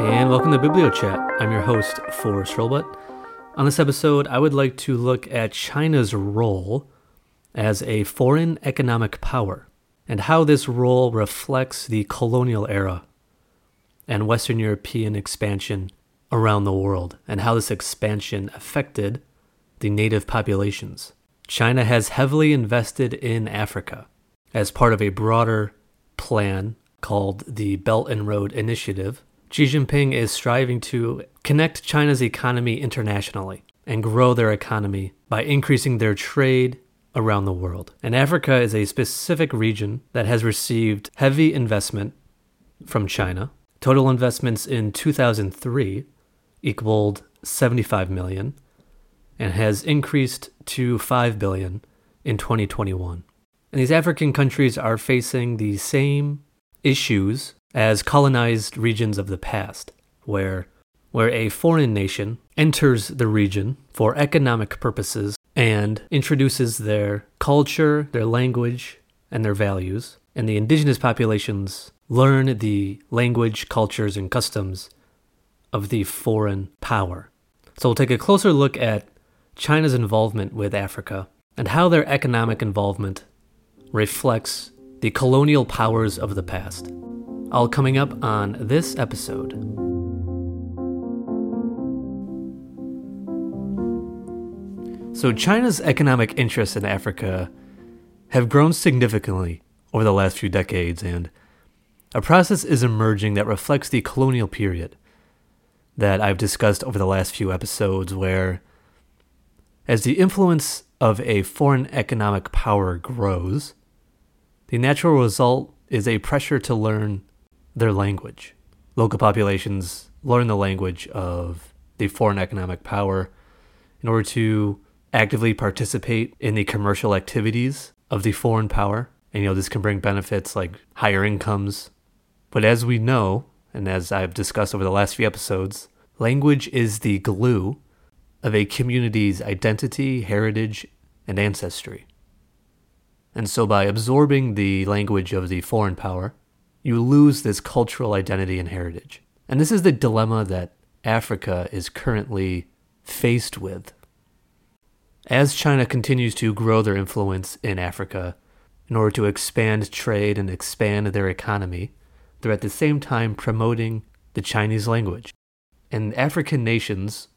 And welcome to BiblioChat. I'm your host, Forrest Rolbutt. On this episode, I would like to look at China's role as a foreign economic power and how this role reflects the colonial era and Western European expansion around the world, and how this expansion affected the native populations. China has heavily invested in Africa as part of a broader plan called the Belt and Road Initiative. Xi Jinping is striving to connect China's economy internationally and grow their economy by increasing their trade around the world. And Africa is a specific region that has received heavy investment from China. Total investments in 2003 equaled 75 million and has increased to 5 billion in 2021. And these African countries are facing the same issues as colonized regions of the past, where where a foreign nation enters the region for economic purposes and introduces their culture, their language, and their values, and the indigenous populations learn the language, cultures, and customs of the foreign power. So we'll take a closer look at China's involvement with Africa and how their economic involvement reflects the colonial powers of the past. All coming up on this episode. So, China's economic interests in Africa have grown significantly over the last few decades, and a process is emerging that reflects the colonial period that I've discussed over the last few episodes, where as the influence of a foreign economic power grows, the natural result is a pressure to learn their language. Local populations learn the language of the foreign economic power in order to actively participate in the commercial activities of the foreign power. And you know, this can bring benefits like higher incomes. But as we know, and as I've discussed over the last few episodes, language is the glue of a community's identity, heritage, and ancestry. And so, by absorbing the language of the foreign power, you lose this cultural identity and heritage. And this is the dilemma that Africa is currently faced with. As China continues to grow their influence in Africa in order to expand trade and expand their economy, they're at the same time promoting the Chinese language. And African nations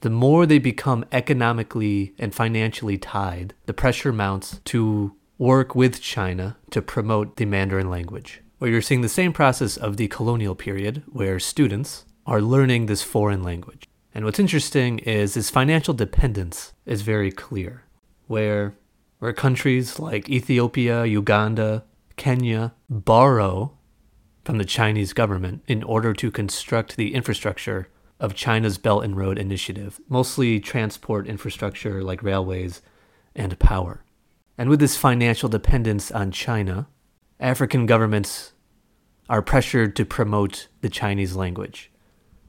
the more they become economically and financially tied, the pressure mounts to work with China to promote the Mandarin language. Where you're seeing the same process of the colonial period, where students are learning this foreign language. And what's interesting is this financial dependence is very clear, where, where countries like Ethiopia, Uganda, Kenya borrow from the Chinese government in order to construct the infrastructure of China's Belt and Road Initiative, mostly transport infrastructure like railways and power. And with this financial dependence on China, African governments are pressured to promote the Chinese language,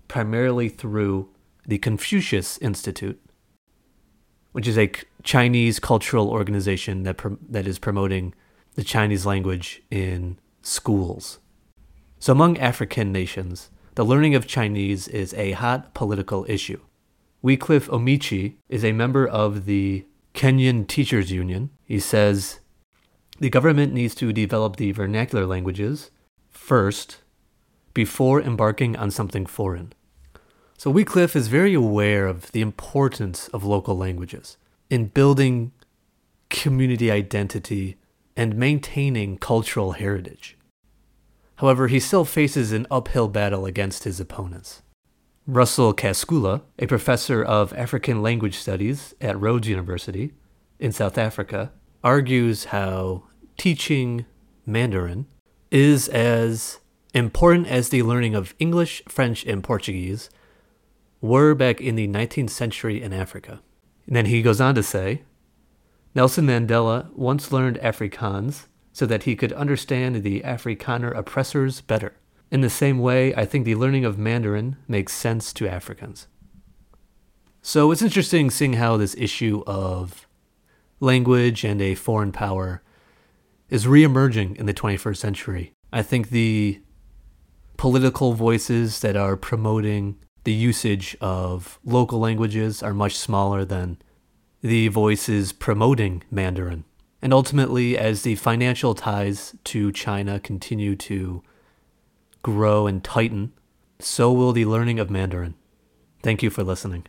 primarily through the Confucius Institute, which is a Chinese cultural organization that, that is promoting the Chinese language in schools. So, among African nations, the learning of Chinese is a hot political issue. Wycliffe Omucheyi is a member of the Kenyan Teachers Union. He says the government needs to develop the vernacular languages first before embarking on something foreign. So Wycliffe is very aware of the importance of local languages in building community identity and maintaining cultural heritage. However, he still faces an uphill battle against his opponents. Russell Kaschula, a professor of African language studies at Rhodes University in South Africa, argues how teaching Mandarin is as important as the learning of English, French, and Portuguese were back in the 19th century in Africa. And then he goes on to say Nelson Mandela once learned Afrikaans so that he could understand the Afrikaner oppressors better. In the same way, I think the learning of Mandarin makes sense to Africans. So it's interesting seeing how this issue of language and a foreign power is reemerging in the 21st century. I think the political voices that are promoting the usage of local languages are much smaller than the voices promoting Mandarin. And ultimately, as the financial ties to China continue to grow and tighten, so will the learning of Mandarin. Thank you for listening.